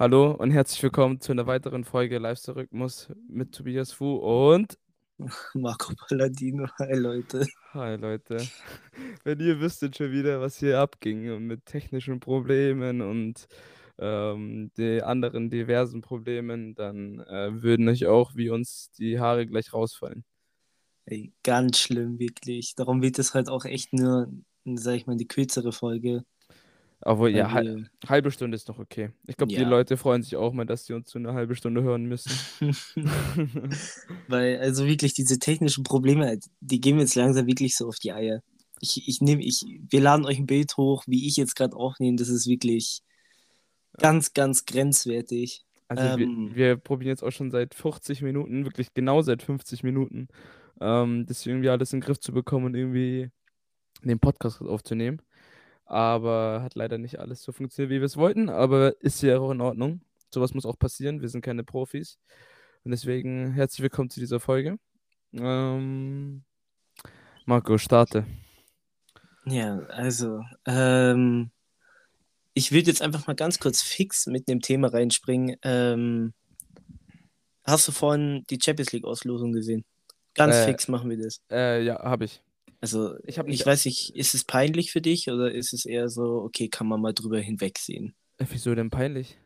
Hallo und herzlich willkommen zu einer weiteren Folge Lifestyle-Rhythmus mit Tobias Fu und Marco Palladino, hi Leute. Hi Leute. Wenn ihr wüsstet schon wieder, was hier abging mit technischen Problemen und ähm, die anderen diversen Problemen, dann äh, würden euch auch wie uns die Haare gleich rausfallen. Ey, ganz schlimm, wirklich. Darum wird es halt auch echt nur, sag ich mal, die kürzere Folge. Aber ja, Weil hal wir- halbe Stunde ist noch okay. Ich glaube, die Ja. Leute freuen sich auch mal, dass sie uns so eine halbe Stunde hören müssen. Weil, also wirklich, diese technischen Probleme, die gehen mir jetzt langsam wirklich so auf die Eier. Ich, ich nehme, ich, wir laden euch ein Bild hoch, wie ich jetzt gerade aufnehme. Das ist wirklich ganz, ganz grenzwertig. Also Ähm. wir, wir probieren jetzt auch schon seit 50 Minuten, wirklich genau seit 50 Minuten, ähm, das irgendwie alles in den Griff zu bekommen und irgendwie den Podcast aufzunehmen. Aber hat leider nicht alles so funktioniert, wie wir es wollten, aber ist ja auch in Ordnung. Sowas muss auch passieren, wir sind keine Profis. Und deswegen herzlich willkommen zu dieser Folge. Ähm, Marco, starte. Ja, also, ähm, ich würde jetzt einfach mal ganz kurz fix mit dem Thema reinspringen. Ähm, hast du vorhin die Champions League Auslosung gesehen? Ganz Äh, fix machen wir das. Äh, ja, habe ich. Also, ich ich, weiß nicht, ist es peinlich für dich oder ist es eher so, okay, kann man mal drüber hinwegsehen? Äh, wieso denn peinlich?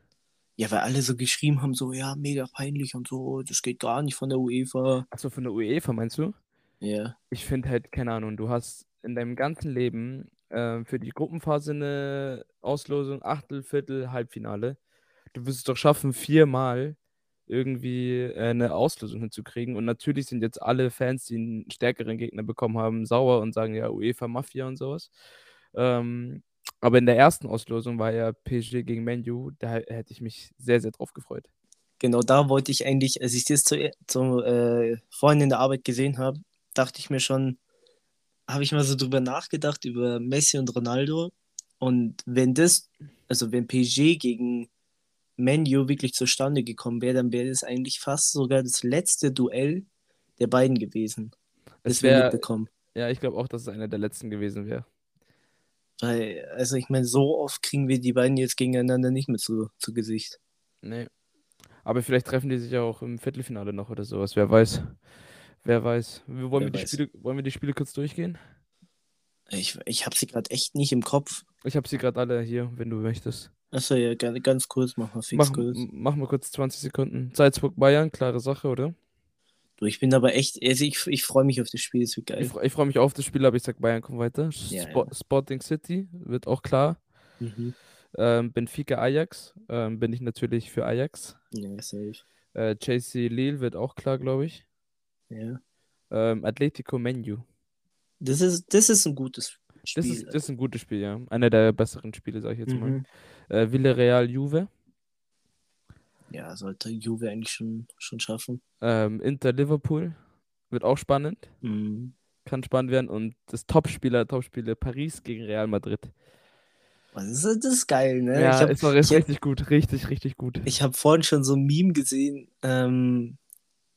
Ja, weil alle so geschrieben haben, so, ja, mega peinlich und so, das geht gar nicht von der UEFA. Achso, von der UEFA meinst du? Ja, Ich finde halt, keine Ahnung, du hast in deinem ganzen Leben ähm, für die Gruppenphase eine Auslosung, Achtel, Viertel, Halbfinale. Du wirst es doch schaffen, viermal irgendwie äh, eine Auslosung hinzukriegen. Und natürlich sind jetzt alle Fans, die einen stärkeren Gegner bekommen haben, sauer und sagen ja UEFA Mafia und sowas. Ähm, aber in der ersten Auslosung war ja PSG gegen Menu, da hätte ich mich sehr, sehr drauf gefreut. genau da wollte ich eigentlich, als ich das zu, zu, äh, vorhin in der Arbeit gesehen habe, dachte ich mir schon, habe ich mal so drüber nachgedacht, über Messi und Ronaldo. Und wenn das, also wenn PSG gegen Menu wirklich zustande gekommen wäre, dann wäre das eigentlich fast sogar das letzte Duell der beiden gewesen, Es das wäre, mitbekommen. ja, ich glaube auch, dass es einer der letzten gewesen wäre. Weil, also ich meine, so oft kriegen wir die beiden jetzt gegeneinander nicht mehr zu, zu Gesicht. Nee. Aber vielleicht treffen die sich ja auch im Viertelfinale noch oder sowas. Wer weiß. Wer weiß. Wollen, Wer wir die weiß. Spiele, wollen wir die Spiele kurz durchgehen? Ich, ich habe sie gerade echt nicht im Kopf. Ich habe sie gerade alle hier, wenn du möchtest. Achso, ja, ga- ganz kurz, mach mal fix Mach, kurz. mach mal kurz 20 Sekunden. Salzburg, Bayern, klare Sache, oder? Du, ich bin aber echt, also ich, ich freue mich auf das Spiel, es wird geil. Ich, ich freue mich auf das Spiel, aber ich sag Bayern, komm weiter. Ja, Spo ja. Sporting City wird auch klar. Mhm. Ähm, Benfica, Ajax. Ähm, bin ich natürlich für Ajax. Ja, safe. Äh, Chelsea, Lille wird auch klar, glaube ich. Ja. Ähm, Atletico, Menu. Das ist, das ist ein gutes Spiel. Das ist, das ist ein gutes Spiel, ja. Einer der besseren Spiele, sag ich jetzt mal. Äh, Villarreal, Juve. Ja, sollte Juve eigentlich schon, schon schaffen. Ähm, Inter Liverpool wird auch spannend, Mhm. kann spannend werden. Und das Topspieler, Topspiele Paris gegen Real Madrid. Das ist, das ist geil, ne? Ja, habe ist ich hab- richtig gut, richtig, richtig gut. ich hab vorhin schon so ein Meme gesehen, ähm,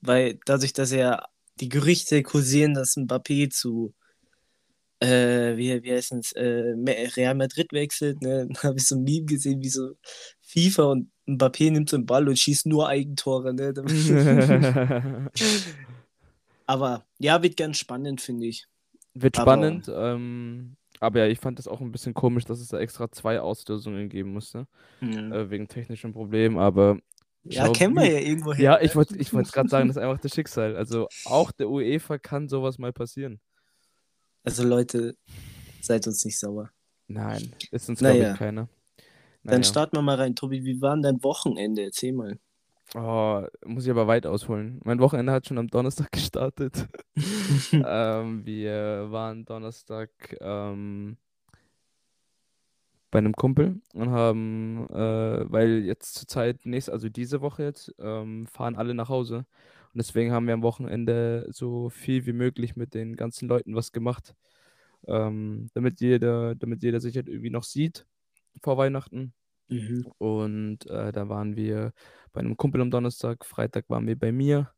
weil dadurch, dass ja die Gerüchte kursieren, dass Mbappé zu äh, wie, wie heißt es, äh, Real Madrid wechselt, ne? Dann habe ich so ein Meme gesehen, wie so FIFA und Mbappé nimmt so einen Ball und schießt nur Eigentore, ne? Aber ja, wird ganz spannend, finde ich. wird Aber- spannend. Ähm, aber ja, ich fand das auch ein bisschen komisch, dass es da extra zwei Auslösungen geben musste. Äh, wegen technischen Problemen, aber ja, kennen wir ja irgendwo Ja, ich wollte ich wollte gerade sagen, das ist einfach das Schicksal. Also auch der UEFA kann sowas mal passieren. Also Leute, seid uns nicht sauer. Nein, ist uns, glaube Naja. ich, keiner. Dann Naja. starten wir mal rein. Tobi, wie war denn dein Wochenende? Erzähl mal. Oh, muss ich aber weit ausholen. Mein Wochenende hat schon am Donnerstag gestartet. ähm, wir waren Donnerstag ähm, bei einem Kumpel und haben, äh, weil jetzt zur Zeit, nächst, also diese Woche jetzt, ähm, fahren alle nach Hause. Und deswegen haben wir am Wochenende so viel wie möglich mit den ganzen Leuten was gemacht. Ähm, damit jeder, damit jeder sich halt irgendwie noch sieht vor Weihnachten. Mhm. Und äh, da waren wir bei einem Kumpel am Donnerstag, Freitag waren wir bei mir,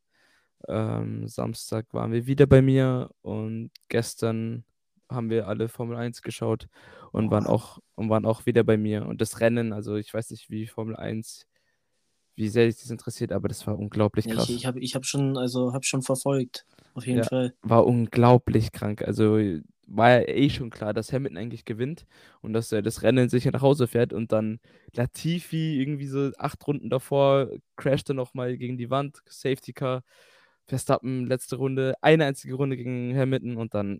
ähm, Samstag waren wir wieder bei mir und gestern haben wir alle Formel 1 geschaut und waren Boah. auch und waren auch wieder bei mir. Und das Rennen, also ich weiß nicht, wie Formel 1 wie sehr dich das interessiert, aber das war unglaublich Ja, krass. ich ich habe ich hab schon, also hab schon verfolgt. Auf jeden Ja. Fall. War unglaublich krank. Also war ja eh schon klar, dass Hamilton eigentlich gewinnt und dass er das Rennen sicher nach Hause fährt und dann Latifi irgendwie so acht Runden davor crashte nochmal gegen die Wand, Safety Car, Verstappen letzte Runde, eine einzige Runde gegen Hamilton und dann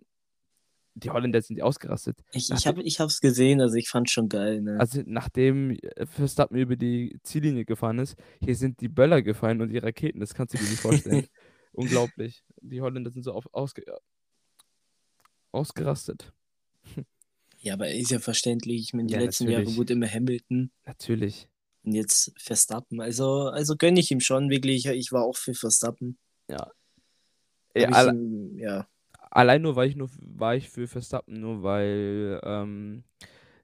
die Holländer sind ausgerastet. Ich, ich habe ich hab's gesehen, also ich fand's schon geil. Ne? Also nachdem äh, Verstappen über die Ziellinie gefahren ist, hier sind die Böller gefallen und die Raketen, das kannst du dir nicht vorstellen. Unglaublich. Die Holländer sind so auf, ausge, ausgerastet. ja, aber ist ja verständlich. Ich meine, die Ja, letzten Jahre natürlich. wurde immer Hamilton Natürlich. und jetzt Verstappen. Also, also gönne ich ihm schon wirklich. Ich war auch für Verstappen. Ja. Ja, alle, ihm, ja. Allein nur, weil ich nur war ich für Verstappen, nur weil ähm,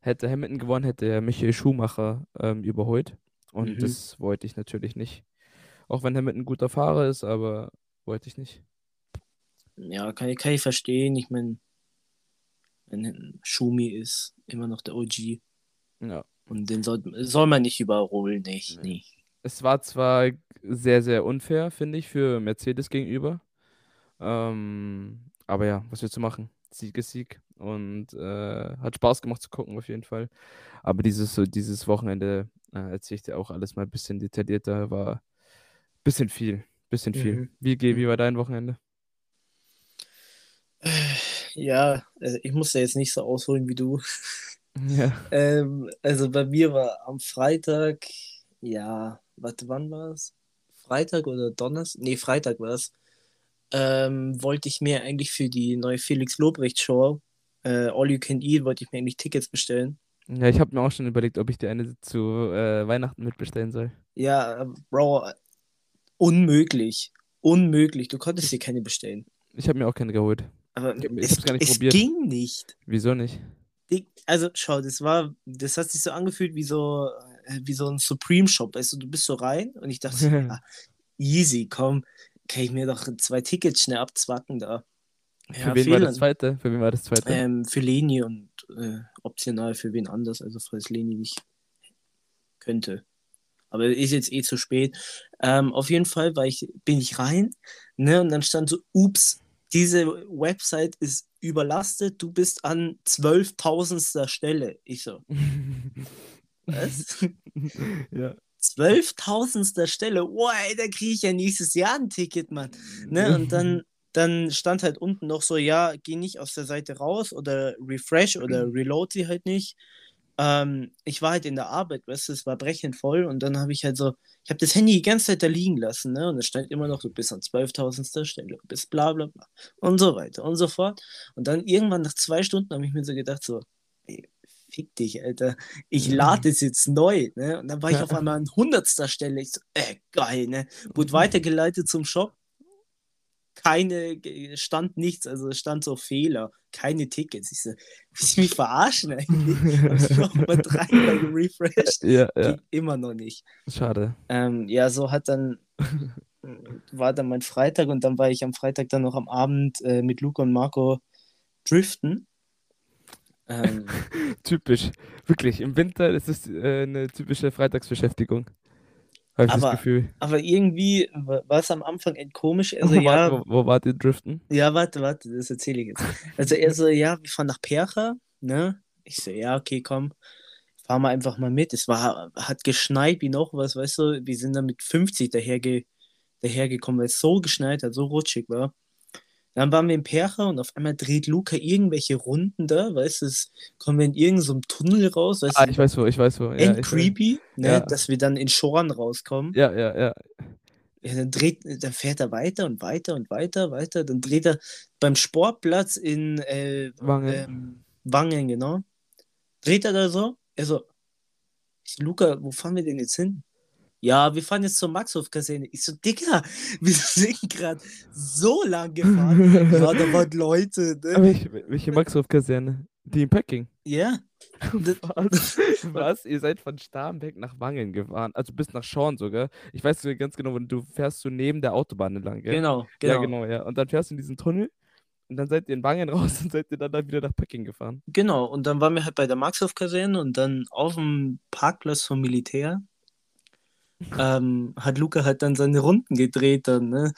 hätte Hamilton gewonnen, hätte er Michael Schumacher ähm, überholt. Und Mhm. das wollte ich natürlich nicht. Auch wenn Hamilton ein guter Fahrer ist, aber wollte ich nicht. Ja, kann, ich- kann ich verstehen. Ich meine, wenn Schumi ist immer noch der OG Ja. und den soll, soll man nicht überholen. Nicht, Nee. nee. Es war zwar sehr, sehr unfair, finde ich, für Mercedes gegenüber. Ähm, aber ja, was willst du machen? Sieg ist Sieg. Und äh, hat Spaß gemacht zu gucken, auf jeden Fall. Aber dieses, so dieses Wochenende äh, erzähle ich dir auch alles mal ein bisschen detaillierter. War ein bisschen viel. Bisschen viel. Mhm. Wie, wie war dein Wochenende? Ja, also ich muss da jetzt nicht so ausholen wie du. Ja. Ähm, also bei mir war am Freitag, ja, warte, wann war es? Freitag oder Donnerstag? Nee, Freitag war es. Ähm, wollte ich mir eigentlich für die neue Felix Lobrecht Show, äh, All You Can Eat, wollte ich mir eigentlich Tickets bestellen. Ja, ich habe mir auch schon überlegt, ob ich dir eine zu äh, Weihnachten mitbestellen soll. Ja, Bro, unmöglich. Unmöglich. Du konntest dir keine bestellen. Ich habe mir auch keine geholt. Aber Ich hab- ich es, hab's gar nicht es probiert. ging nicht. Wieso nicht? Also, schau, das war, das hat sich so angefühlt wie so, äh, wie so ein Supreme-Shop. Weißt du, du bist so rein und ich dachte, ja, easy, komm, kann ich mir doch zwei Tickets schnell abzwacken da. Für Ja, wen war das zweite? Für wen war das zweite? Ähm, für Leni und äh, optional für wen anders, also falls Leni nicht könnte. Aber ist jetzt eh zu spät. Ähm, auf jeden Fall war ich, bin ich rein, ne, und dann stand so, ups, diese Website ist überlastet, du bist an zwölftausendster Stelle. Ich so, was? ja. Zwölftausendster Stelle? Wow, ey, da kriege ich ja nächstes Jahr ein Ticket, Mann. Ne? Und dann, dann stand halt unten noch so, ja, geh nicht aus der Seite raus oder refresh oder reload sie halt nicht. Ähm, ich war halt in der Arbeit, weißt du, es war brechend voll und dann habe ich halt so, ich habe das Handy die ganze Zeit da liegen lassen, ne? Und es stand immer noch, du bist an 12.000. Stelle, du bist bla bla bla und so weiter und so fort. Und dann irgendwann nach zwei Stunden habe ich mir so gedacht, so, ey, fick dich, Alter, ich lade es jetzt neu, ne? Und dann war ich auf einmal an 100. Stelle, ich so, äh, geil, ne? Wurde weitergeleitet zum Shop, keine, stand nichts, also es stand so Fehler, keine Tickets. Ich so, will ich mich verarschen eigentlich? Hab ich noch mal dreimal gerefreshed. Ja, ja. Immer noch nicht. Schade. Ähm, ja, so hat dann, war dann mein Freitag und dann war ich am Freitag dann noch am Abend äh, mit Luca und Marco driften. Ähm, Typisch. Wirklich, im Winter ist es äh, eine typische Freitagsbeschäftigung. Habe ich das Aber- Gefühl. aber irgendwie wa- war es am Anfang echt komisch. Also, ja, wo, wo wart ihr driften? Ja, warte, warte, das erzähle ich jetzt. Also er so, ja, wir fahren nach Percha, ne? Ich so, ja, okay, komm, fahren wir einfach mal mit. Es war, hat geschneit wie noch was, weißt du, wir sind dann mit 50 daherge dahergekommen, weil es so geschneit hat, so rutschig war. Dann waren wir in Percha und auf einmal dreht Luca irgendwelche Runden da, weißt du, kommen wir in irgendeinem so Tunnel raus, weißt Ah, du, ich weiß wo, ich weiß wo. Ja, creepy, ne, Ja. dass wir dann in Schoren rauskommen. Ja, ja, ja. Ja, dann dreht, dann fährt er weiter und weiter und weiter, weiter. Dann dreht er beim Sportplatz in äh, Wangen. Ähm, Wangen, genau. Dreht er da so? Er so, Luca, wo fahren wir denn jetzt hin? Ja, wir fahren jetzt zur Maxhof-Kaserne. Ich so, Digga, wir sind gerade so lang gefahren. ja, da waren Leute, ne? welche, welche Maxhof-Kaserne? Die in Packing. Ja. Das- Was? Was? Ihr seid von Starnberg nach Wangen gefahren. Also bis nach Schorn sogar. Ich weiß ganz genau, du fährst so neben der Autobahn entlang, gell? Genau, Ja, genau. genau, ja. Und dann fährst du in diesen Tunnel und dann seid ihr in Wangen raus und seid ihr dann, dann wieder nach Packing gefahren. Genau, und dann waren wir halt bei der Maxhof-Kaserne und dann auf dem Parkplatz vom Militär. Ähm, hat Luca halt dann seine Runden gedreht dann, ne?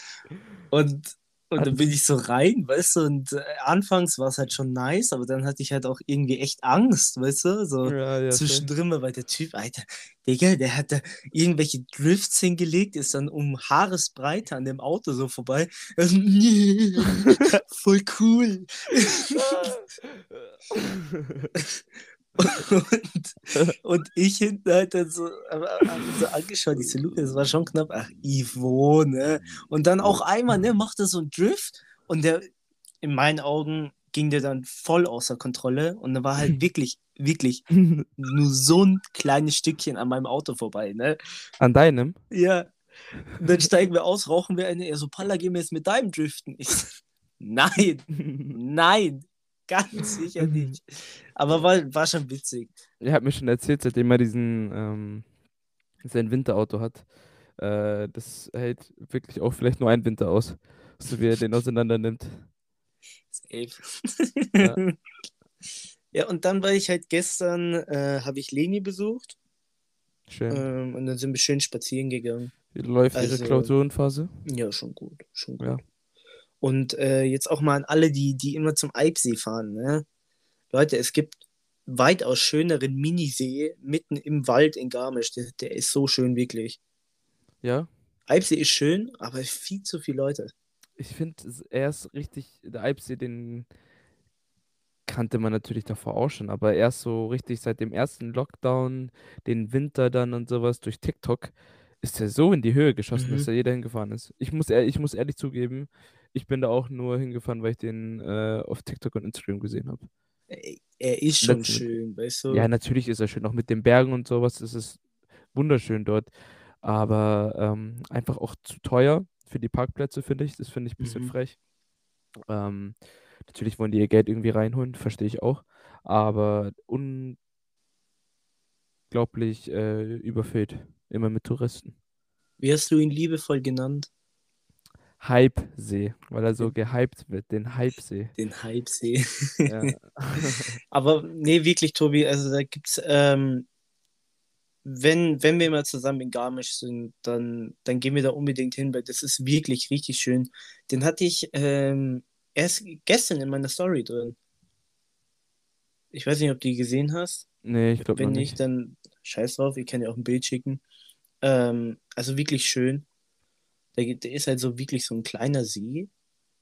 Und und dann bin ich so rein, weißt du, und äh, anfangs war es halt schon nice, aber dann hatte ich halt auch irgendwie echt Angst, weißt du, so Ja, ja, zwischendrin, weil der Typ, Alter, Digga, der hat da irgendwelche Drifts hingelegt, ist dann um Haaresbreite an dem Auto so vorbei. Voll cool. Und, und ich hinten halt dann so, hab ihn so angeschaut, ich so, Luca, das war schon knapp. Ach, Ivo, ne? Und dann auch einmal, ne, macht er so einen Drift und der, in meinen Augen, ging der dann voll außer Kontrolle und da war halt wirklich, wirklich nur so ein kleines Stückchen an meinem Auto vorbei, ne? An deinem? Ja. Und dann steigen wir aus, rauchen wir eine, er so, Palla, gehen wir jetzt mit deinem Driften. Ich so, nein, nein, ganz sicher nicht. Aber war, war schon witzig. Er hat mir schon erzählt, seitdem er diesen ähm, sein Winterauto hat, äh, das hält wirklich auch vielleicht nur einen Winter aus, so wie er den auseinander nimmt. Safe. Ja. Ja, und dann war ich halt gestern, äh, habe ich Leni besucht Schön. ähm, und dann sind wir schön spazieren gegangen. Wie läuft also- Ihre Klausurenphase? Ja, schon gut, schon gut. Ja. Und äh, jetzt auch mal an alle, die, die immer zum Eibsee fahren, ne? Leute, es gibt weitaus schöneren Minisee mitten im Wald in Garmisch. Der, der ist so schön, wirklich. Ja? Eibsee ist schön, aber viel zu viele Leute. Ich finde, er ist richtig, der Eibsee, den kannte man natürlich davor auch schon, aber erst so richtig seit dem ersten Lockdown, den Winter dann und sowas durch TikTok, ist er so in die Höhe geschossen, Mhm. dass da jeder hingefahren ist. Ich muss, ich muss ehrlich zugeben, ich bin da auch nur hingefahren, weil ich den äh, auf TikTok und Instagram gesehen habe. Er, ist schon Letzte- schön, weißt du? Ja, natürlich ist er schön, auch mit den Bergen und sowas, es ist wunderschön dort, aber ähm, einfach auch zu teuer für die Parkplätze, finde ich. Das finde ich ein bisschen Mhm. frech. Ähm, natürlich wollen die ihr Geld irgendwie reinholen, verstehe ich auch, aber unglaublich äh, überfüllt, immer mit Touristen. Wie hast du ihn liebevoll genannt? Hype-See, weil er so gehypt wird, den Hype-See. Den Hypesee. Ja. Aber nee, wirklich, Tobi, also da gibt's, ähm, wenn, wenn wir mal zusammen in Garmisch sind, dann, dann gehen wir da unbedingt hin, weil das ist wirklich richtig schön. Den hatte ich ähm, erst gestern in meiner Story drin. Ich weiß nicht, ob du die gesehen hast. Nee, ich glaube Wenn nicht, nicht. dann scheiß drauf, ich kann dir auch ein Bild schicken. Ähm, also wirklich schön. Der, der ist halt so wirklich so ein kleiner See.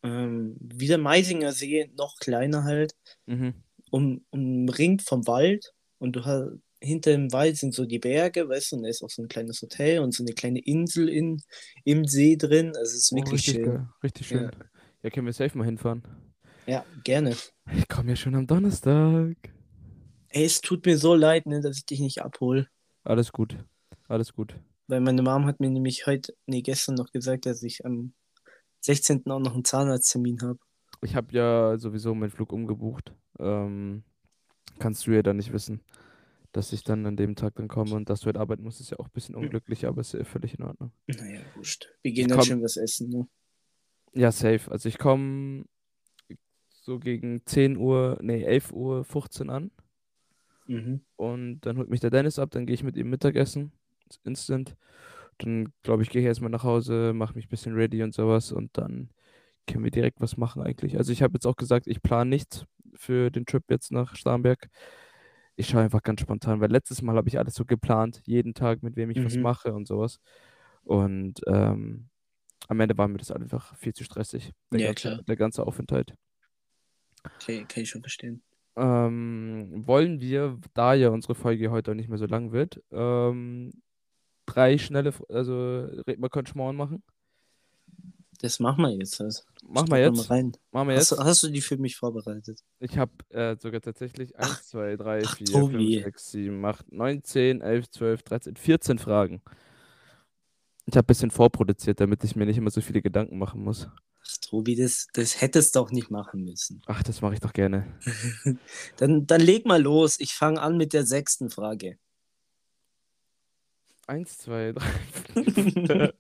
Ähm, wie der Meisinger See, noch kleiner halt Mhm. um, umringt vom Wald und du hast hinter dem Wald sind so die Berge, weißt du, und da ist auch so ein kleines Hotel und so eine kleine Insel in, im See drin. Also es ist Oh, wirklich richtig schön. geil, richtig schön. Ja. Ja, können wir safe mal hinfahren. Ja, gerne. Ich komme ja schon am Donnerstag. Ey, es tut mir so leid, ne, dass ich dich nicht abhole. Alles gut, alles gut. Weil meine Mom hat mir nämlich heute, nee, gestern noch gesagt, dass ich am 16. auch noch einen Zahnarzttermin habe. Ich habe ja sowieso meinen Flug umgebucht. Ähm, kannst du ja dann nicht wissen, dass ich dann an dem Tag dann komme und dass du halt arbeiten musst, ist ja auch ein bisschen unglücklich, aber ist ja völlig in Ordnung. Naja, wurscht. Wir gehen Ich dann komm- schön was essen, ne? Ja, safe. Also ich komme so gegen 10 Uhr, nee, 11 Uhr 15 an Mhm. und dann holt mich der Dennis ab, dann gehe ich mit ihm Mittagessen, instant. Dann glaube ich, gehe ich erstmal nach Hause, mache mich ein bisschen ready und sowas und dann können wir direkt was machen eigentlich. Also ich habe jetzt auch gesagt, ich plane nichts für den Trip jetzt nach Starnberg. Ich schaue einfach ganz spontan, weil letztes Mal habe ich alles so geplant, jeden Tag, mit wem ich was Mhm. mache und sowas. Und ähm, am Ende war mir das einfach viel zu stressig, der, Ja, ganze, klar. der ganze Aufenthalt. Okay, kann ich schon verstehen. Ähm, wollen wir, da ja unsere Folge heute auch nicht mehr so lang wird, ähm, drei schnelle, also red mal können Schmarrn machen? Das machen wir jetzt. Also. Machen wir mal jetzt. rein. Machen wir Hast, jetzt. du- hast du die für mich vorbereitet? Ich habe äh, sogar tatsächlich 1, 2, 3, ach, 4, Tobi. 5, 6, 7, 8, 9, 10, 11, 12, 13, 14 Fragen. Ich habe ein bisschen vorproduziert, damit ich mir nicht immer so viele Gedanken machen muss. Ach, Tobi, das, das hättest du auch nicht machen müssen. Ach, das mache ich doch gerne. Dann, dann leg mal los. Ich fange an mit der sechsten Frage. 1, 2, 3,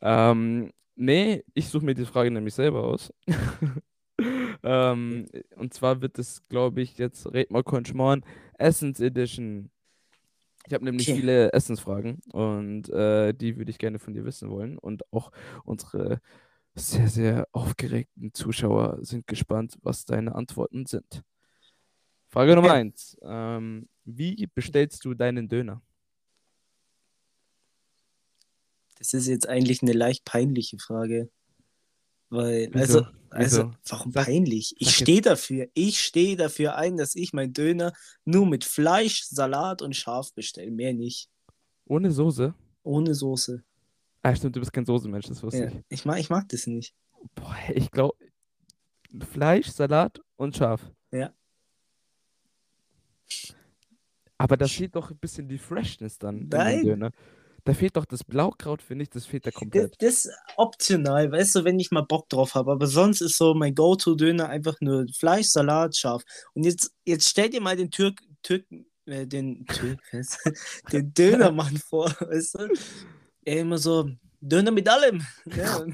ähm, nee, ich suche mir die Frage nämlich selber aus. ähm, und zwar wird es, glaube ich, jetzt Red mal Konschmorn Essence Edition. Ich habe nämlich Okay. viele Essensfragen und äh, die würde ich gerne von dir wissen wollen. Und auch unsere sehr, sehr aufgeregten Zuschauer sind gespannt, was deine Antworten sind. Frage Nummer Ja. eins. Ähm, wie bestellst du deinen Döner? Das ist jetzt eigentlich eine leicht peinliche Frage. Weil, also, also Wieso? warum peinlich? Ich stehe dafür. Ich stehe dafür ein, dass ich meinen Döner nur mit Fleisch, Salat und Schaf bestelle. Mehr nicht. Ohne Soße? Ohne Soße. Ah, stimmt, du bist kein Soßenmensch, das wusste Ja. ich. Ich, mag, ich mag das nicht. Boah, ich glaube, Fleisch, Salat und Schaf. Ja. Aber da fehlt doch ein bisschen die Freshness dann in Nein. Da fehlt doch das Blaukraut, finde ich, das fehlt da komplett. das ist optional, weißt du, wenn ich mal Bock drauf habe. Aber sonst ist so mein Go-To-Döner einfach nur Fleisch, Salat, Schaf. Und jetzt, jetzt stell dir mal den Türk, Türk, äh, den, Türk, den Dönermann vor, weißt du? Er immer so, Döner mit allem. Ja.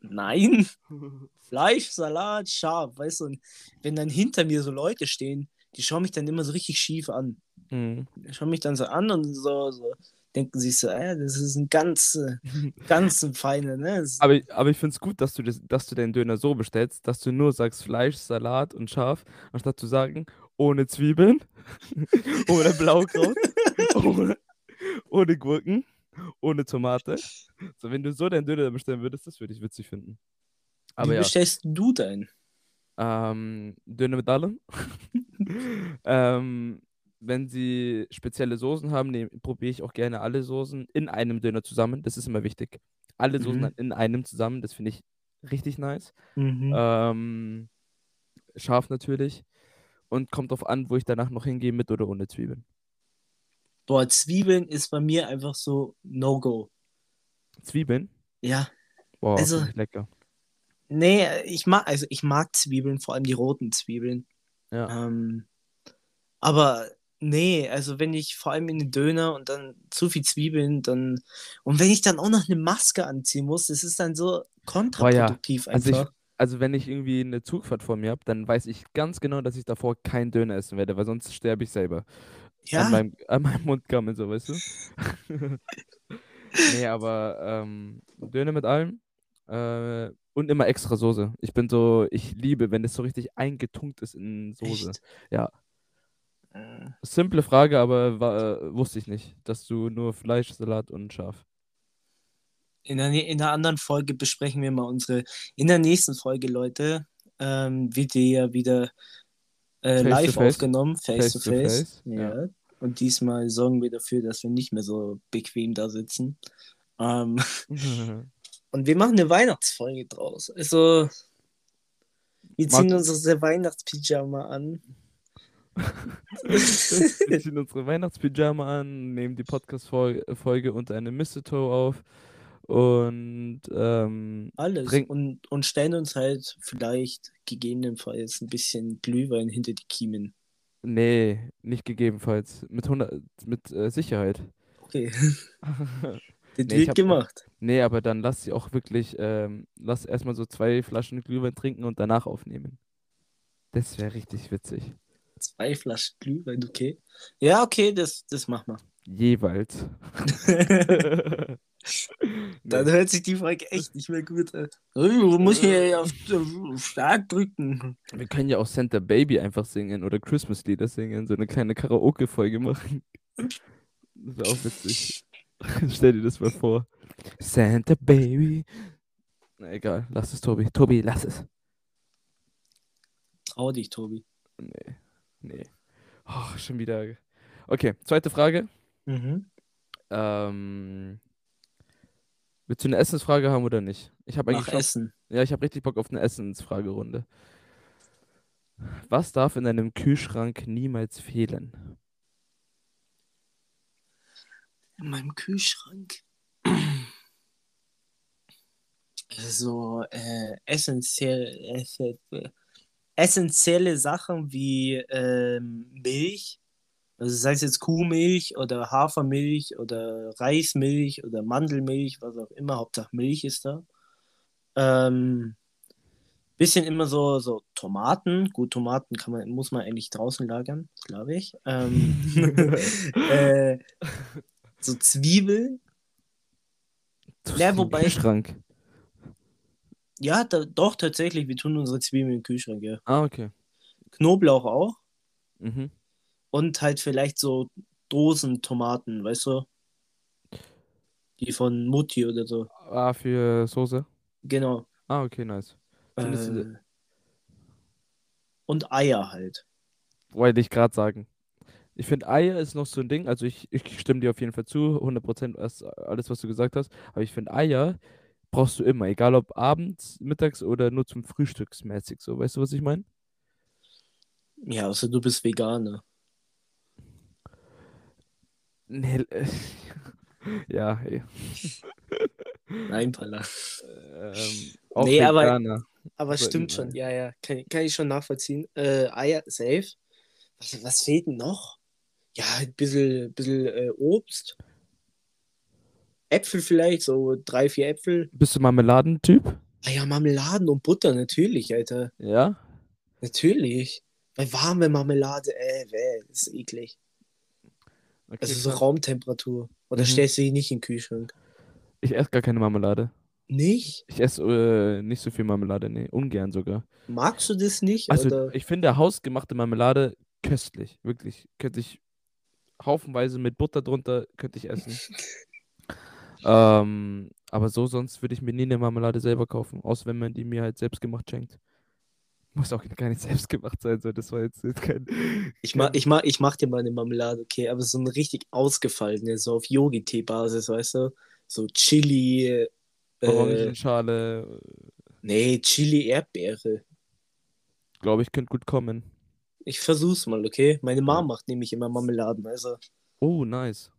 Nein, Fleisch, Salat, Schaf, weißt du? Und wenn dann hinter mir so Leute stehen, die schauen mich dann immer so richtig schief an. Mhm. Die schauen mich dann so an und so, so denken sich so, äh, das ist ein ganz, ganz ein feiner, ne? Aber, aber ich finde es gut, dass du, das, dass du den Döner so bestellst, dass du nur sagst Fleisch, Salat und Schaf, anstatt zu sagen, ohne Zwiebeln, ohne Blaukraut, ohne, ohne Gurken, ohne Tomate. So, wenn du so deinen Döner bestellen würdest, das würde ich witzig finden. Aber wie ja. bestellst du deinen? Ähm, Döner mit allem. ähm, wenn sie spezielle Soßen haben, probiere ich auch gerne alle Soßen in einem Döner zusammen. Das ist immer wichtig. Alle Soßen Mhm. in einem zusammen, das finde ich richtig nice. Mhm. Ähm, scharf natürlich. Und kommt drauf an, wo ich danach noch hingehe, mit oder ohne Zwiebeln. Boah, Zwiebeln ist bei mir einfach so No-Go. Zwiebeln? Ja, Boah, Also- ich lecker. nee, ich mag, also ich mag Zwiebeln, vor allem die roten Zwiebeln. Ja. Ähm, aber nee, also wenn ich vor allem in den Döner und dann zu viel Zwiebeln, dann und wenn ich dann auch noch eine Maske anziehen muss, das ist dann so kontraproduktiv Also ich, einfach. also wenn ich irgendwie eine Zugfahrt vor mir habe, dann weiß ich ganz genau, dass ich davor keinen Döner essen werde, weil sonst sterbe ich selber. Ja, An meinem, an meinem Mundgammel, so, weißt du? nee, aber ähm, Döner mit allem äh, und immer extra Soße. Ich bin so, ich liebe, wenn es so richtig eingetunkt ist in Soße. echt. Ja. Äh, Simple Frage, aber war, äh, wusste ich nicht, dass du nur Fleisch, Salat und Schaf. In der, in der anderen Folge besprechen wir mal unsere, in der nächsten Folge, Leute, ähm, wird die ja wieder äh, Face live face. aufgenommen, face, Face to face. Ja. ja. Und diesmal sorgen wir dafür, dass wir nicht mehr so bequem da sitzen. Ähm, und wir machen eine Weihnachtsfolge draus. Also, wir ziehen Mag- unsere Weihnachtspyjama an. Wir ziehen unsere Weihnachtspyjama an, nehmen die Podcast-Folge unter einem Mistletoe auf und ähm, Alles. Trink- Und, und stellen uns halt vielleicht gegebenenfalls ein bisschen Glühwein hinter die Kiemen. nee, nicht gegebenenfalls. Mit 100, mit äh, Sicherheit. Okay, das Nee, wird hab- gemacht. Nee, aber dann lass sie auch wirklich, ähm, lass erstmal so zwei Flaschen Glühwein trinken und danach aufnehmen. Das wäre richtig witzig. Zwei Flaschen Glühwein, okay. Ja, okay, das, das machen Jeweils. Dann hört sich die Folge echt nicht mehr gut an. Du musst hier auf auf stark drücken. Wir können ja auch Santa Baby einfach singen oder Christmas-Lieder singen, so eine kleine Karaoke-Folge machen. Das wäre auch witzig. Stell dir das mal vor. Santa Baby. Na egal, lass es, Tobi. Tobi, lass es. Trau dich, Tobi. Nee, nee. Oh, schon wieder. Okay, zweite Frage. Mhm. Ähm, willst du eine Essensfrage haben oder nicht? Ich habe eigentlich schon, Essen. ja, ich habe richtig Bock auf eine Essensfragerunde. Was darf in einem Kühlschrank niemals fehlen? In meinem Kühlschrank. So äh, essentiell, esse- essentielle Sachen wie ähm, Milch, also sei es jetzt Kuhmilch oder Hafermilch oder Reismilch oder Mandelmilch, was auch immer, Hauptsache Milch ist da. Ähm, Bisschen immer so, so Tomaten. Gut, Tomaten kann man, muss man eigentlich draußen lagern, glaube ich. Ähm, äh, so Zwiebeln. Ja, wobei- Kühlschrank. Ja, da, doch, tatsächlich. Wir tun unsere Zwiebeln im Kühlschrank, ja. Ah, okay. Knoblauch auch. Mhm. Und halt vielleicht so Dosentomaten, weißt du? Die von Mutti oder so. Ah, für Soße. Genau. Ah, okay, nice. Äh, und Eier halt. Wollte ich gerade sagen. Ich finde, Eier ist noch so ein Ding. Also, ich, ich stimme dir auf jeden Fall zu. 100% was- alles, was du gesagt hast. Aber ich finde, Eier brauchst du immer. Egal ob abends, mittags oder nur zum Frühstücksmäßig. So, weißt du, was ich meine? Ja, außer du bist Veganer. Nee. äh, ja, ey. Nein, Palla. Ähm, auch Nee, aber- Veganer. Aber stimmt schon, ja, ja. Kann, kann ich schon nachvollziehen. Äh, Eier, safe. Was, was fehlt denn noch? Ja, ein bisschen, bisschen äh, Obst. Äpfel vielleicht, so drei, vier Äpfel. Bist du Marmeladentyp? Ah ja, Marmeladen und Butter, natürlich, Alter. Ja? Natürlich. Bei warme Marmelade, äh, wäh, das ist eklig. Okay, Also so. Raumtemperatur. Oder Mhm. stellst du die nicht in den Kühlschrank? Ich esse gar keine Marmelade. Nicht? Ich esse äh, nicht so viel Marmelade, nee, ungern sogar. Magst du das nicht? Also, oder? ich finde hausgemachte Marmelade köstlich, wirklich. Könnte ich haufenweise mit Butter drunter, könnte ich essen. ähm, aber so sonst würde ich mir nie eine Marmelade selber kaufen, außer wenn man die mir halt selbst gemacht schenkt. Muss auch gar nicht selbst gemacht sein, so das war jetzt nicht kein. Ich kein- mach, ich, mach, ich mach dir mal eine Marmelade, okay, aber so eine richtig ausgefallene, so auf Yogi-Tee-Basis, weißt du? So Chili, äh, Orangenschale, nee, Chili-Erdbeere. glaube ich, könnte gut kommen. Ich versuch's mal, okay? Meine Mom Ja. macht nämlich immer Marmeladen, also. Oh, nice.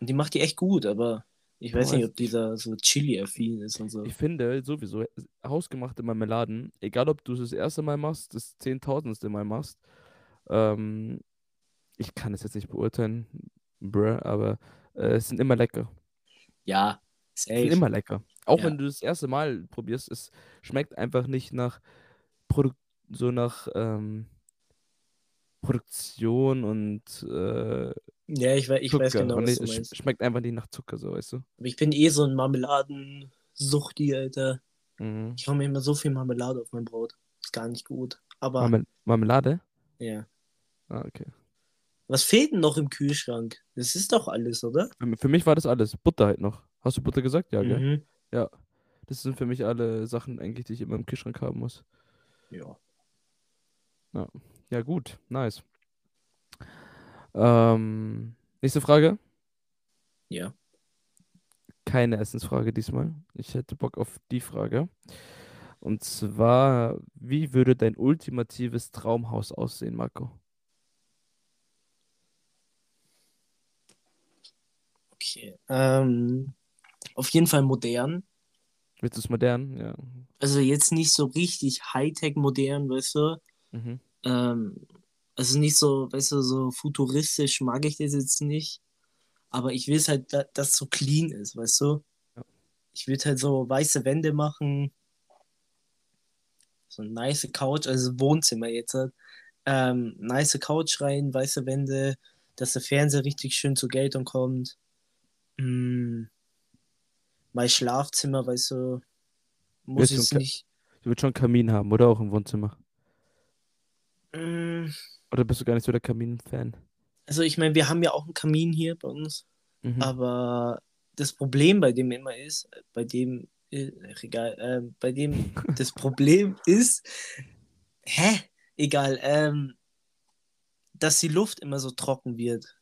Und die macht die echt gut, aber ich weiß nicht, ob dieser so Chili-affin ist und so. Ich finde sowieso, hausgemachte Marmeladen, egal ob du es das erste Mal machst, das zehntausendste Mal machst, ähm, ich kann es jetzt nicht beurteilen, bruh, aber äh, es sind immer lecker. Ja, Es sind safe. immer lecker. Auch Ja. wenn du das erste Mal probierst, es schmeckt einfach nicht nach Produ so nach ähm, Produktion und äh, Ja, ich, we ich weiß genau, und was es schmeckt einfach nicht nach Zucker, so weißt du. Aber ich bin eh so ein Marmeladensuchti, Alter. Mhm. Ich hau mir immer so viel Marmelade auf mein Brot. Ist gar nicht gut. Aber, Marmel Marmelade? ja. Ah, okay. Was fehlt denn noch im Kühlschrank? Das ist doch alles, oder? Für, mich war das alles. Butter halt noch. Hast du Butter gesagt? Ja, gell? Mhm. Ja. Das sind für mich alle Sachen eigentlich, die ich immer im Kühlschrank haben muss. Ja. Ja, gut. Nice. Ähm, nächste Frage. Ja. Keine Essensfrage diesmal. Ich hätte Bock auf die Frage. Und zwar, wie würde dein ultimatives Traumhaus aussehen, Marco? Okay. Ähm, auf jeden Fall modern. Willst du es modern? Ja. Also jetzt nicht so richtig Hightech modern, weißt du? Mhm. Ähm, also nicht so, weißt du, so futuristisch mag ich das jetzt nicht. Aber ich will es halt, da, dass so clean ist, weißt du? Ja. Ich würde halt so weiße Wände machen. So eine nice Couch, also Wohnzimmer jetzt halt. Ähm, nice Couch rein, weiße Wände, dass der Fernseher richtig schön zur Geltung kommt. Mm, mein Schlafzimmer, weißt du, muss jetzt Ka- nicht. Du willst schon einen Kamin haben, oder auch im Wohnzimmer? Mm, Oder bist du gar nicht so der Kamin-Fan? Also ich meine, wir haben ja auch einen Kamin hier bei uns, Mhm. aber das Problem bei dem immer ist, bei dem, äh, egal, ähm, bei dem das Problem ist, hä? Egal, ähm, dass die Luft immer so trocken wird.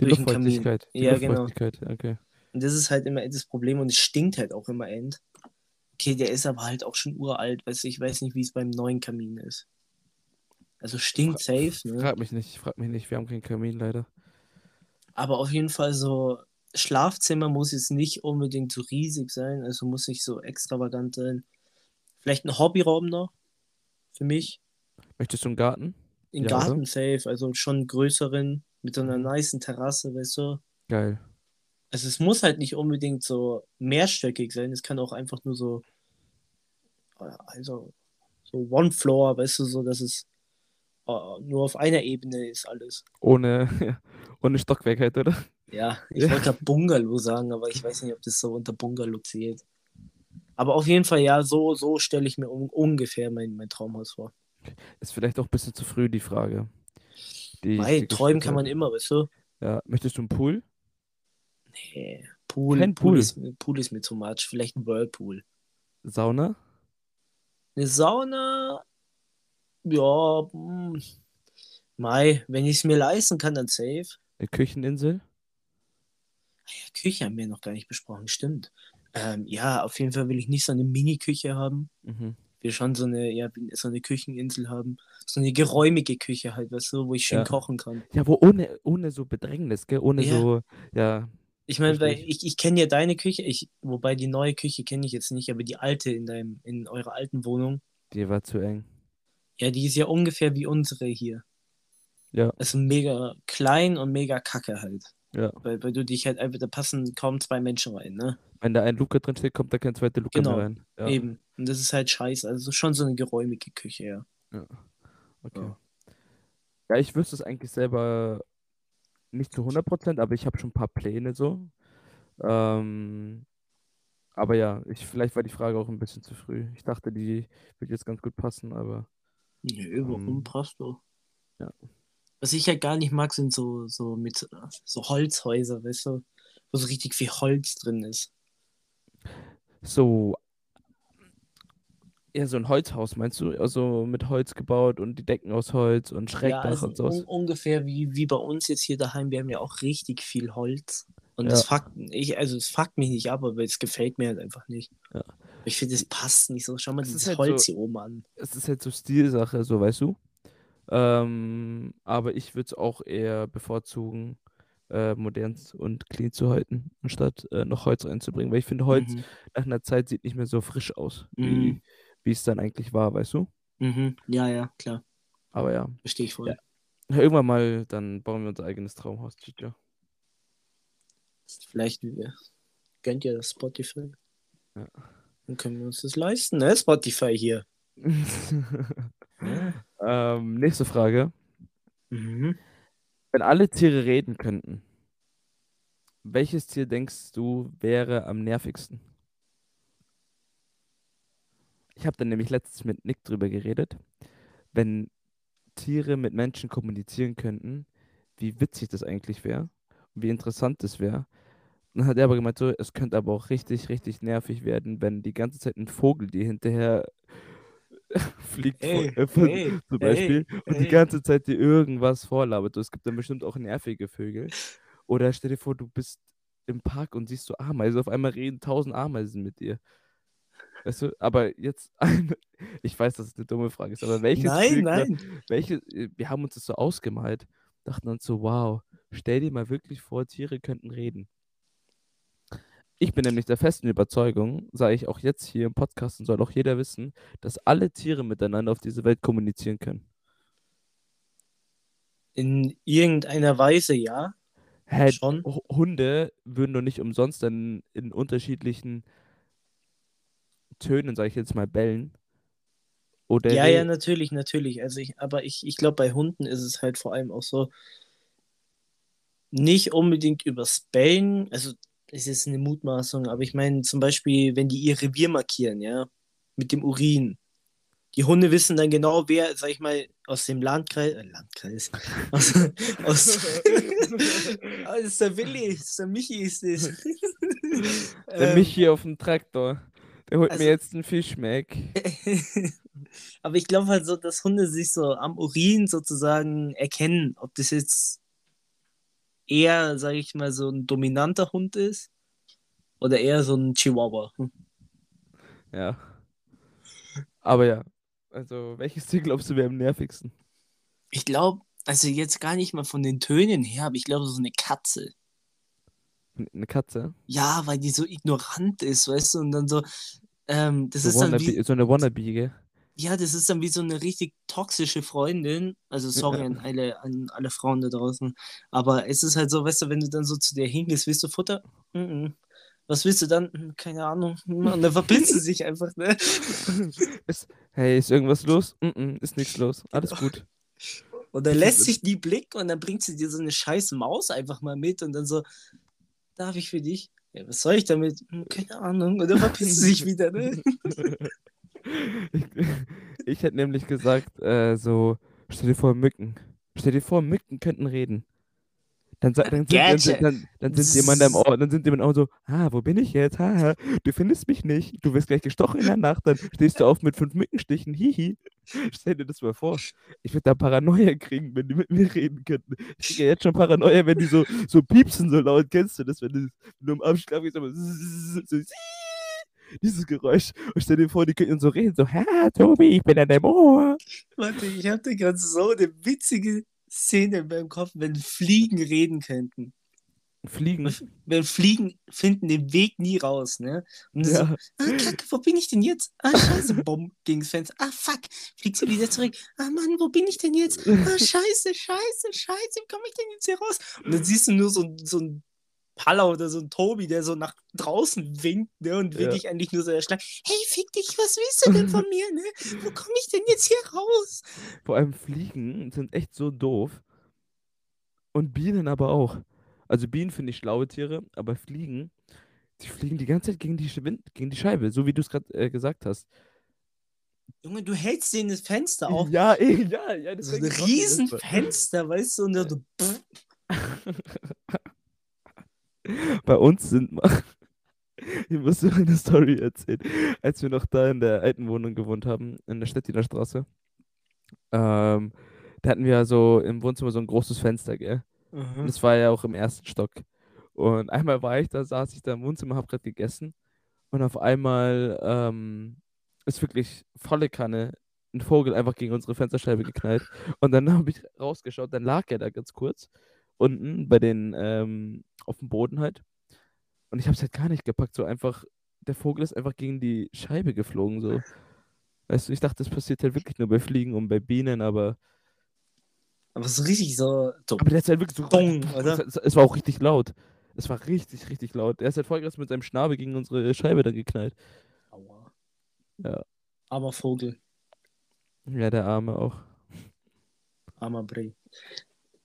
Die durch den Kamin. Luftfeuchtigkeit. Die Ja, genau. Luftfeuchtigkeit, okay. Und das ist halt immer das Problem und es stinkt halt auch immer end. Okay, der ist aber halt auch schon uralt, weißt du, ich weiß nicht, wie es beim neuen Kamin ist. Also stinkt safe, ne? Frag mich nicht, frag mich nicht, wir haben keinen Kamin leider. Aber auf jeden Fall so, Schlafzimmer muss jetzt nicht unbedingt so riesig sein, also muss nicht so extravagant sein. Vielleicht ein Hobbyraum noch für mich. Möchtest du einen Garten? In Ja, Garten safe, also schon einen größeren, mit so einer nicen Terrasse, weißt du. Geil. Also es muss halt nicht unbedingt so mehrstöckig sein, es kann auch einfach nur so, also so One Floor, weißt du, so, dass es nur auf einer Ebene ist alles. Ohne, ohne Stockwerk halt, oder? Ja, ich Ja. wollte Bungalow sagen, aber ich weiß nicht, ob das so unter Bungalow zählt. Aber auf jeden Fall, ja, so, so stelle ich mir un ungefähr mein, mein Traumhaus vor. Ist vielleicht auch ein bisschen zu früh die Frage. Die Weil träumen kann man immer, weißt du? Ja, möchtest du einen Pool? Nee, Pool, Kein Pool, Pool. ist, Pool ist mir too much. Vielleicht ein Whirlpool. Sauna? Eine Sauna, ja, hm, Mai, wenn ich es mir leisten kann, dann safe. Eine Kücheninsel? Ja, Küche haben wir noch gar nicht besprochen, stimmt. Ähm, ja, auf jeden Fall will ich nicht so eine Mini-Küche haben. Mhm. Will schon so eine, ja, so eine Kücheninsel haben. So eine geräumige Küche halt, weißt du, wo ich schön Ja. kochen kann. Ja, wo ohne, ohne so Bedrängnis, gell? Ohne Ja. so, ja, Ich meine, weil ich, ich kenne ja deine Küche, ich, wobei die neue Küche kenne ich jetzt nicht, aber die alte in deinem, in eurer alten Wohnung, die war zu eng. Ja, die ist ja ungefähr wie unsere hier. Ja. Also mega klein und mega kacke halt. Ja. Weil, weil du dich halt einfach, da passen kaum zwei Menschen rein, ne? Wenn da ein Luca drin steht, kommt da kein zweiter Luca Genau. mehr rein. Ja, Eben. Und das ist halt scheiße. Also schon so eine geräumige Küche, ja. okay. Ja. Ja, ich wüsste es eigentlich selber nicht zu 100%, aber ich habe schon ein paar Pläne so. Ähm, aber ja, ich, vielleicht war die Frage auch ein bisschen zu früh. Ich dachte, die wird jetzt ganz gut passen, aber Nö, warum Ähm, passt doch? ja. Was ich halt gar nicht mag, sind so, so mit so Holzhäuser, weißt du? Wo so richtig viel Holz drin ist. so. Ja, so ein Holzhaus, meinst du? Also mit Holz gebaut und die Decken aus Holz und Ja, Schrägdach also und sowas. un ungefähr wie, wie bei uns jetzt hier daheim. Wir haben ja auch richtig viel Holz. Und Ja. das fuckt, ich, also es fuckt mich nicht ab, aber es gefällt mir halt einfach nicht. Ja. Ich finde, es passt nicht so. Schau mal Es ist dieses halt Holz so- hier oben an. es ist halt so Stilsache, so weißt du. Ähm, aber ich würde es auch eher bevorzugen, äh, modern und clean zu halten, anstatt äh, noch Holz reinzubringen. Weil ich finde, Holz Mhm. nach einer Zeit sieht nicht mehr so frisch aus, wie, Mhm. wie es dann eigentlich war, weißt du? Mhm. Ja, ja, klar. Aber ja, Verstehe ich voll. Ja. irgendwann mal, dann bauen wir unser eigenes Traumhaus, Chicha. Vielleicht äh, gönnt ihr das Spotify. Ja. Dann können wir uns das leisten, ne? Spotify hier. Ja. ähm, nächste Frage. Mhm. Wenn alle Tiere reden könnten, welches Tier denkst du wäre am nervigsten? Ich habe dann nämlich letztens mit Nick drüber geredet. Wenn Tiere mit Menschen kommunizieren könnten, wie witzig das eigentlich wäre und wie interessant das wäre. Dann hat er aber gemeint, so, es könnte aber auch richtig, richtig nervig werden, wenn die ganze Zeit ein Vogel dir hinterher fliegt, Ey, von, ey, zum Beispiel, ey, und die ganze Zeit dir irgendwas vorlabert. Es gibt dann bestimmt auch nervige Vögel. Oder stell dir vor, du bist im Park und siehst so Ameisen. Auf einmal reden tausend Ameisen mit dir. Weißt du, aber jetzt, ich weiß, dass es eine dumme Frage ist, aber welches Nein, Vögel- nein. welche, äh, wir haben uns das so ausgemalt, dachten uns so, wow, stell dir mal wirklich vor, Tiere könnten reden. Ich bin nämlich der festen Überzeugung, sage ich auch jetzt hier im Podcast und soll auch jeder wissen, dass alle Tiere miteinander auf dieser Welt kommunizieren können. In irgendeiner Weise ja. Hä, Schon. Hu- Hunde würden doch nicht umsonst dann in unterschiedlichen Tönen, sage ich jetzt mal, bellen. Oder Ja, ja, natürlich, natürlich. Also ich, aber ich, ich glaube, bei Hunden ist es halt vor allem auch so, nicht unbedingt übers Bellen, also es ist eine Mutmaßung, aber ich meine zum Beispiel, wenn die ihr Revier markieren, ja, mit dem Urin. Die Hunde wissen dann genau, wer, sag ich mal, aus dem Landkreis, äh, Landkreis, aus, aus das ist der Willi, ist der Michi ist das. Der Ähm, Michi auf dem Traktor, der holt also- mir jetzt einen Fischmeck. Aber ich glaube halt so, dass Hunde sich so am Urin sozusagen erkennen, ob das jetzt eher, sage ich mal, so ein dominanter Hund ist oder eher so ein Chihuahua. Ja. Aber ja, also welches Tier glaubst du wäre am nervigsten? Ich glaube, also jetzt gar nicht mal von den Tönen her, aber ich glaube, so eine Katze. Eine Katze? Ja, weil die so ignorant ist, weißt du, und dann so, ähm, das So, ist dann wannabe, wie, so eine Wannabe, gell? Ja, das ist dann wie so eine richtig toxische Freundin. Also sorry an alle, an alle Frauen da draußen. Aber es ist halt so, weißt du, wenn du dann so zu dir hingehst, willst du Futter? Mhm. was willst du dann? Hm, Keine Ahnung. Und dann verpisst sie sich einfach, ne? Ist, hey, ist irgendwas los? Mm -mm, ist nichts los. Alles gut. Und dann lässt sich die Blick und dann bringt sie dir so eine scheiß Maus einfach mal mit und dann so, darf ich für dich? Ja, was soll ich damit? Hm, Keine Ahnung. Und dann verpisst sie sich wieder, ne? Ich, ich hätte nämlich gesagt, äh, so, stell dir vor, Mücken. Stell dir vor, Mücken könnten reden. Dann, dann, sind, dann, sind- dann, dann sind in deinem Ohr, dann sind deinem Ohr so, ah, wo bin ich jetzt? Haha, du findest mich nicht. Du wirst gleich gestochen in der Nacht, dann stehst du auf mit fünf Mückenstichen. Hihi. Stell dir das mal vor. Ich würde da Paranoia kriegen, wenn die mit mir reden könnten. Ich kriege ja jetzt schon Paranoia, wenn die so, so piepsen so laut. Kennst du das, wenn du, wenn du am Abschlag gehst, aber so, dieses Geräusch. Und stell dir vor, die könnten so reden, so, ha, Tobi, ich bin an deinem Ohr. Warte, ich hatte gerade so eine witzige Szene in meinem Kopf, wenn Fliegen reden könnten. Fliegen. Wenn Fliegen finden den Weg nie raus, ne? Und dann so, Ja. ah, Kacke, wo bin ich denn jetzt? Ah, scheiße, bumm, gegens Fenster. Ah, fuck, fliegt sie wieder zurück. Ah, Mann, wo bin ich denn jetzt? Ah, scheiße, scheiße, scheiße, wie komme ich denn jetzt hier raus? Und dann siehst du nur so, so ein Palla oder so ein Tobi, der so nach draußen winkt, ne? Und will Ja. dich eigentlich nur so erschlagen. Hey, fick dich, was willst du denn von mir, ne? Wo komme ich denn jetzt hier raus? Vor allem Fliegen sind echt so doof. Und Bienen aber auch. Also Bienen finde ich schlaue Tiere, aber Fliegen, die fliegen die ganze Zeit gegen die, gegen die Scheibe, so wie du es gerade äh, gesagt hast. Junge, du hältst denen das Fenster auf. Ja, ja, ja. So deswegen ein das. Riesenfenster, weißt du, und dann so, pff, Bei uns sind. Ich muss dir eine Story erzählen. Als wir noch da in der alten Wohnung gewohnt haben, in der Stettiner Straße, ähm, da hatten wir ja so im Wohnzimmer so ein großes Fenster, gell? Und das war ja auch im ersten Stock. Und einmal war ich da, saß ich da im Wohnzimmer, hab gerade gegessen. Und auf einmal ähm, ist wirklich volle Kanne ein Vogel einfach gegen unsere Fensterscheibe geknallt. Und dann habe ich rausgeschaut, dann lag er da ganz kurz unten bei den, ähm, auf dem Boden halt. Und ich habe es halt gar nicht gepackt, so einfach, der Vogel ist einfach gegen die Scheibe geflogen, so. Weißt du, ich dachte, das passiert halt wirklich nur bei Fliegen und bei Bienen, aber, aber so richtig so, so aber der ist halt wirklich so, Dong, oder? es, es war auch richtig laut. Es war richtig, richtig laut. Er ist halt voll krass mit seinem Schnabel gegen unsere Scheibe dann geknallt. Aua. Ja. Armer Vogel, Ja, der Arme auch. armer Bray.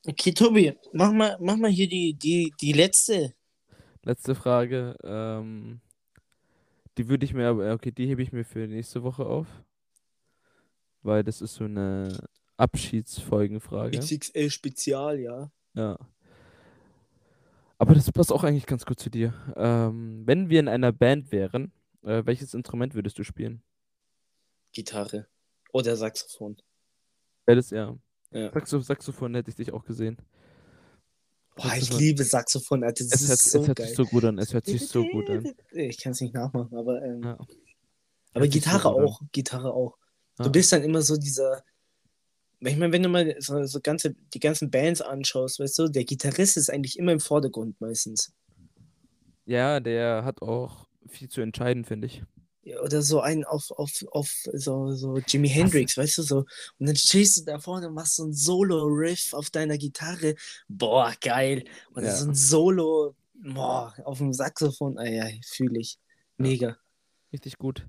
Okay, Tobi, mach mal, mach mal hier die, die, die letzte. Letzte Frage. Ähm, die würde ich mir aber, okay, die hebe ich mir für nächste Woche auf. Weil das ist so eine Abschiedsfolgenfrage. XXL Spezial, ja. Ja. Aber das passt auch eigentlich ganz gut zu dir. Ähm, wenn wir in einer Band wären, äh, welches Instrument würdest du spielen? Gitarre. Oder Saxophon. Wäre das ja. Ja. Saxo Saxophon hätte ich dich auch gesehen. Boah, ich liebe Saxophon, Alter. Das Es hört, so es hört sich so gut an. Es hört sich so gut an. Ich kann es nicht nachmachen, aber, ähm, Ja. aber so Gitarre an. auch. Gitarre auch. Du bist dann immer so dieser. Ich meine, wenn du mal so, so ganze, die ganzen Bands anschaust, weißt du, der Gitarrist ist eigentlich immer im Vordergrund meistens. Ja, der hat auch viel zu entscheiden, finde ich. Ja, Oder so ein auf, auf, auf so, so Jimi Hendrix, weißt du, so. Und dann stehst du da vorne und machst so ein Solo-Riff auf deiner Gitarre. Boah, geil. Oder Ja. so ein Solo, boah, auf dem Saxophon. Ah, ja, fühle ich. Mega. Richtig gut.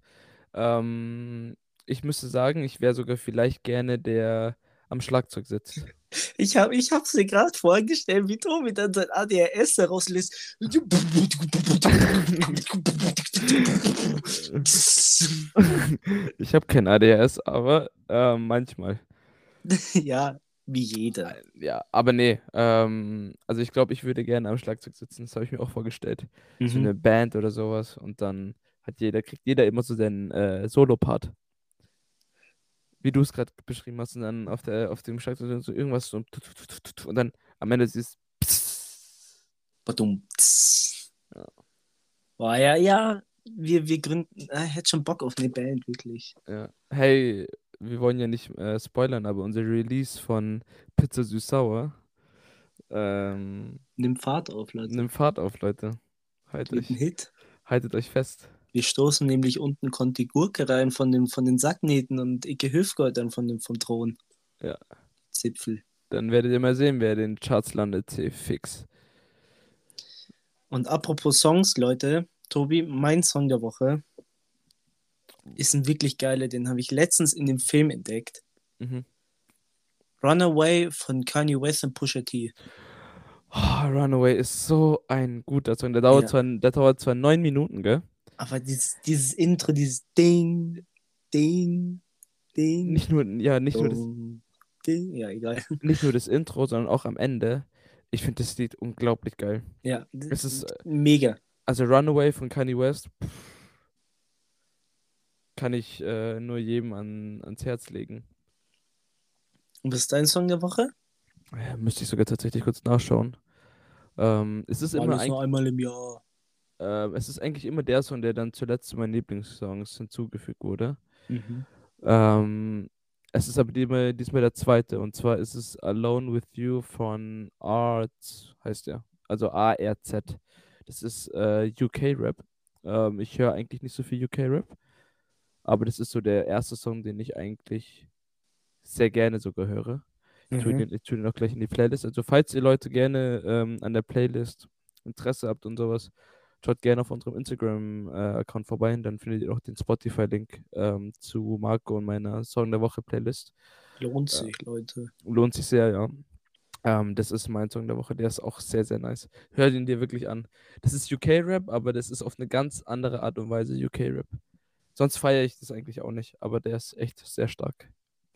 Ähm, ich müsste sagen, ich wäre sogar vielleicht gerne der am Schlagzeug sitzt. Ich habe ich hab's mir gerade vorgestellt, wie Tobi dann sein ADHS herauslässt. Ich habe kein ADHS, aber äh, manchmal. ja, wie jeder. Ja, aber nee. Ähm, also ich glaube, ich würde gerne am Schlagzeug sitzen. Das habe ich mir auch vorgestellt. So Mhm. eine Band oder sowas. Und dann hat jeder, kriegt jeder immer so seinen äh, Solo-Part. Wie du es gerade beschrieben hast. Und dann auf, der, auf dem Schlagzeug so irgendwas so. Und dann am Ende siehst Badum. Boah, ja, ja. Wir, wir gründen. Ich hätte schon Bock auf eine Band, wirklich. Ja. Hey, wir wollen ja nicht äh, spoilern, aber unser Release von Pizza Süß-Sauer ähm, Nimm Fahrt auf, Leute. nimmt Fahrt auf, Leute. Haltet euch, Hit. haltet euch fest. Wir stoßen nämlich unten Conti Gurke rein von, dem, von den Sacknähten und Icke Hüfgold dann von dem, vom Thron. Ja. Zipfel. Dann werdet ihr mal sehen, wer den Charts landet, C fix. Und apropos Songs, Leute, Tobi, mein Song der Woche ist ein wirklich geiler, den habe ich letztens in dem Film entdeckt. Mhm. Runaway von Kanye West und Pusha T. Oh, Runaway ist so ein guter Song. Der dauert, Ja. zwar, der dauert zwar neun Minuten, gell? Aber dieses, dieses Intro, dieses Ding, Ding, Ding, Nicht nur, ja, nicht nur, das, Ding. Ja, egal. nicht nur das Intro, sondern auch am Ende. Ich finde das Lied unglaublich geil. Ja, Es ist, äh, mega. Also Runaway von Kanye West pff, kann ich äh, nur jedem an, ans Herz legen. Und was ist dein Song der Woche? Äh, müsste ich sogar tatsächlich kurz nachschauen. Ähm, es, ist immer Alles ein, nur einmal im Jahr. Äh, es ist eigentlich immer der Song, der dann zuletzt zu meinen Lieblingssongs hinzugefügt wurde. Mhm. Ähm, es ist aber diesmal, diesmal der zweite und zwar ist es Alone with You von Art, heißt der. Also A-R-Z. Das ist äh, UK-Rap. Ähm, ich höre eigentlich nicht so viel UK-Rap, aber das ist so der erste Song, den ich eigentlich sehr gerne sogar höre. Ich tue Mhm. den, ich tue den auch gleich in die Playlist. Also falls ihr Leute gerne ähm, an der Playlist Interesse habt und sowas, schaut gerne auf unserem Instagram-Account vorbei. Dann findet ihr auch den Spotify-Link ähm, zu Marco und meiner Song der Woche Playlist. Lohnt sich, Leute. Lohnt sich sehr, ja. Ähm, das ist mein Song der Woche. Der ist auch sehr, sehr nice. Hört ihn dir wirklich an. Das ist UK-Rap, aber das ist auf eine ganz andere Art und Weise UK-Rap. Sonst feiere ich das eigentlich auch nicht, aber der ist echt sehr stark.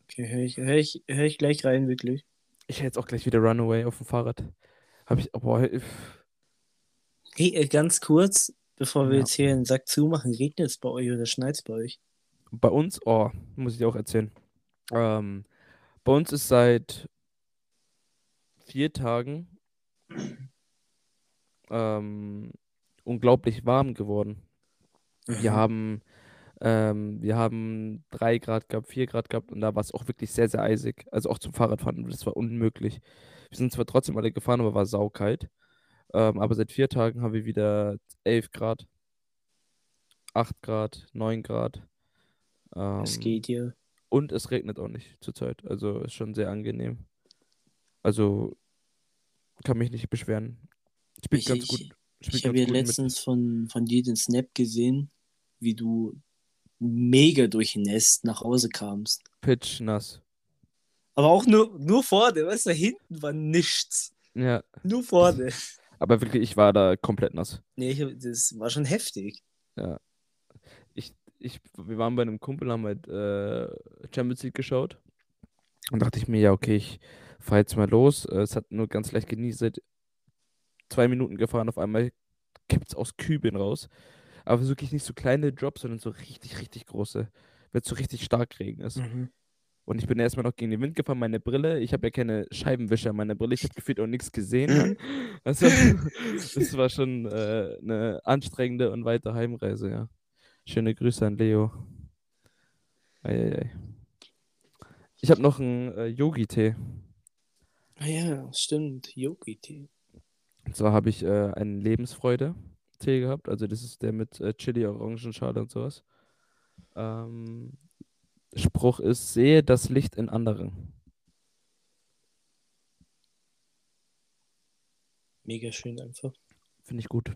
Okay, höre ich, hör ich, hör ich gleich rein, wirklich. Ich hätte jetzt auch gleich wieder Runaway auf dem Fahrrad. Habe ich, oh, boah, äh, ganz kurz, bevor wir Ja. jetzt hier einen Sack zumachen, regnet es bei euch oder schneit es bei euch? bei uns, oh, muss ich dir auch erzählen. Ähm, bei uns ist seit vier Tagen ähm, unglaublich warm geworden. Wir Mhm. haben, ähm, wir haben drei Grad gehabt, vier Grad gehabt und da war es auch wirklich sehr, sehr eisig. Also auch zum Fahrradfahren, das war unmöglich. Wir sind zwar trotzdem alle gefahren, aber war saukalt. Ähm, aber seit vier Tagen haben wir wieder 11 Grad, 8 Grad, 9 Grad. Es Ähm, geht ja. und es regnet auch nicht zurzeit. Also ist schon sehr angenehm. Also kann mich nicht beschweren. Ich, ganz ich, gut. Spielt ich habe ganz ja mit. letztens von, von dir den Snap gesehen, wie du mega durchnässt nach Hause kamst. Pitch nass. Aber auch nur, nur vorne, weißt du, hinten war nichts. Ja, Nur vorne. aber wirklich, ich war da komplett nass. Nee, ich, das war schon heftig. Ich, ich, wir waren bei einem Kumpel, haben halt äh, Champions League geschaut. Und dachte ich mir, ja, okay, ich fahre jetzt mal los. Äh, Es hat nur ganz leicht genieselt. Zwei Minuten gefahren, auf einmal kippt es aus Kübeln raus. Aber wirklich nicht so kleine Drops, sondern so richtig, richtig große. Wenn es so richtig stark Regen ist. Und ich bin erstmal noch gegen den Wind gefahren, meine Brille. Ich habe ja keine Scheibenwischer an meiner Brille. Ich habe gefühlt auch nichts gesehen. Also, das war schon äh, eine anstrengende und weite Heimreise, ja. Schöne Grüße an Leo. Eieiei. Ich habe noch einen äh, Yogi-Tee. Ah ja, stimmt. Yogi-Tee. Und zwar habe ich äh, einen Lebensfreude-Tee gehabt. Also das ist der mit äh, Chili, Orangenschale und sowas. Ähm, Spruch ist, sehe das Licht in anderen. Mega schön einfach. Finde ich gut.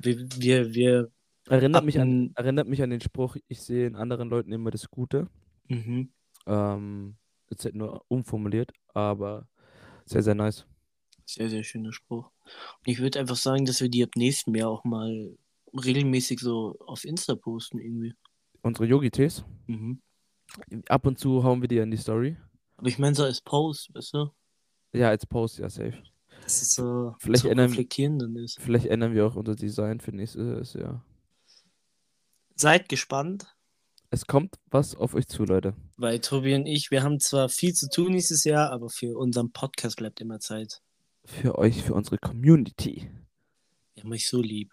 Wir, wir, wir Erinnert mich, an, erinnert mich an den Spruch, ich sehe in anderen Leuten immer das Gute. Mhm. Ähm, jetzt halt nur umformuliert, aber sehr, sehr nice. Sehr, sehr schöner Spruch. Und ich würde einfach sagen, dass wir die ab nächstem Jahr auch mal regelmäßig so auf Insta posten irgendwie. Unsere Yogi-Tees, Mhm. Ab und zu hauen wir die in die Story. Aber ich meine so als Post, weißt du? Ja, als Post, ja, safe. Dass es so Vielleicht so ändern- reflektierend dann ist. Vielleicht ändern wir auch unser Design für nächstes Jahr. Seid gespannt, Es kommt was auf euch zu, Leute. weil Tobi und ich, wir haben zwar viel zu tun nächstes Jahr, aber für unseren Podcast bleibt immer Zeit. Für euch, für unsere Community. Wir haben euch so lieb.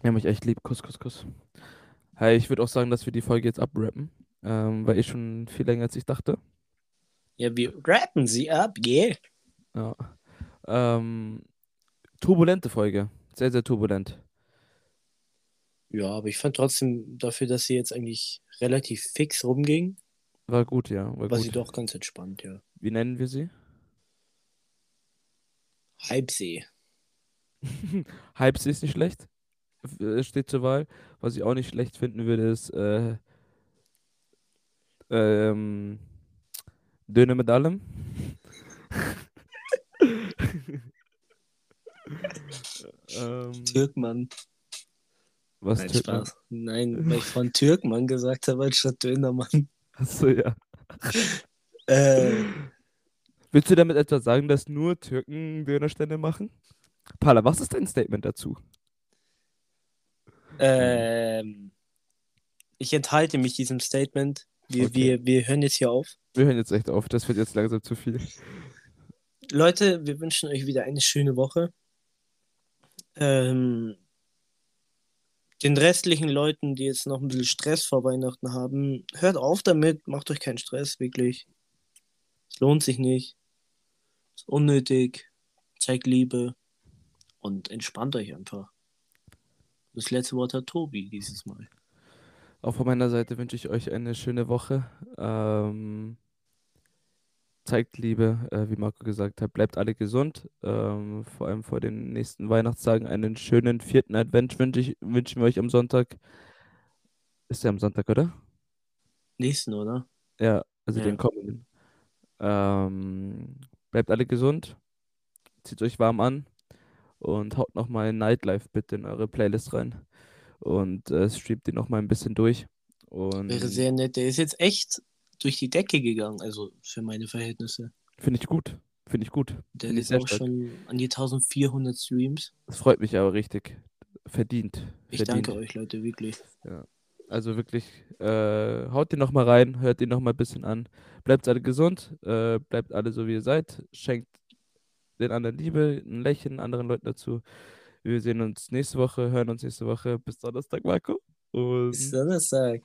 Wir haben euch echt lieb. Kuss, Kuss, Kuss. Hey, ich würde auch sagen, dass wir die Folge jetzt abrappen. Ähm, war eh schon viel länger, als ich dachte. Ja, wir rappen sie ab, yeah. Ja. Ähm, turbulente Folge. Sehr, sehr turbulent. Ja, aber ich fand trotzdem dafür, dass sie jetzt eigentlich relativ fix rumging, War gut, ja. War war sie gut. doch ganz entspannt, ja. Wie nennen wir sie? Halbsee. Halbsee ist nicht schlecht. äh, steht zur Wahl. Was ich auch nicht schlecht finden würde, ist äh, ähm, Döner mit allem. ähm, Türkmann. was Nein, Türkmann? Spaß. Nein, weil ich von Türkmann gesagt habe, anstatt Dönermann. Achso, ja. Äh, Willst du damit etwa sagen, dass nur Türken Dönerstände machen? Pala, was ist dein Statement dazu? ähm, ich enthalte mich diesem Statement. Wir, Okay. wir, wir hören jetzt hier auf. Wir hören jetzt echt auf, das wird jetzt langsam zu viel. Leute, wir wünschen euch wieder eine schöne Woche. Ähm, den restlichen Leuten, die jetzt noch ein bisschen Stress vor Weihnachten haben, hört auf damit, macht euch keinen Stress, wirklich. Es lohnt sich nicht. Ist unnötig. Zeigt Liebe und entspannt euch einfach. Das letzte Wort hat Tobi dieses Mal. Auch von meiner Seite wünsche ich euch eine schöne Woche. Ähm, zeigt Liebe, äh, wie Marco gesagt hat, bleibt alle gesund. Ähm, vor allem vor den nächsten Weihnachtstagen einen schönen vierten Advent wünsche ich, wünschen wir euch am Sonntag. Ist der am Sonntag, oder? Nächsten, oder? Ja, also Ja. den kommenden. Ähm, bleibt alle gesund, zieht euch warm an und haut nochmal Nightlife bitte in eure Playlist rein. Und äh, streamt die nochmal ein bisschen durch. Und Wäre sehr nett. Der ist jetzt echt durch die Decke gegangen, also für meine Verhältnisse. finde ich gut. Finde ich gut. Der Finde ich ist auch stark. schon an die 1400 Streams. Das freut mich aber richtig. Verdient. Ich Verdient. danke euch, Leute, wirklich. Also wirklich, äh, haut den nochmal rein, hört den nochmal ein bisschen an. Bleibt alle gesund, äh, bleibt alle so, wie ihr seid. Schenkt den anderen Liebe, ein Lächeln anderen Leuten dazu. Wir sehen uns nächste Woche, hören uns nächste Woche. Bis Donnerstag, Marco. Und Bis Donnerstag.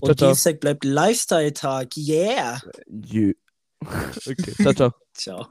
Und ciao. Dienstag bleibt Lifestyle-Tag. Yeah! Jö. Okay, ciao, ciao. Ciao.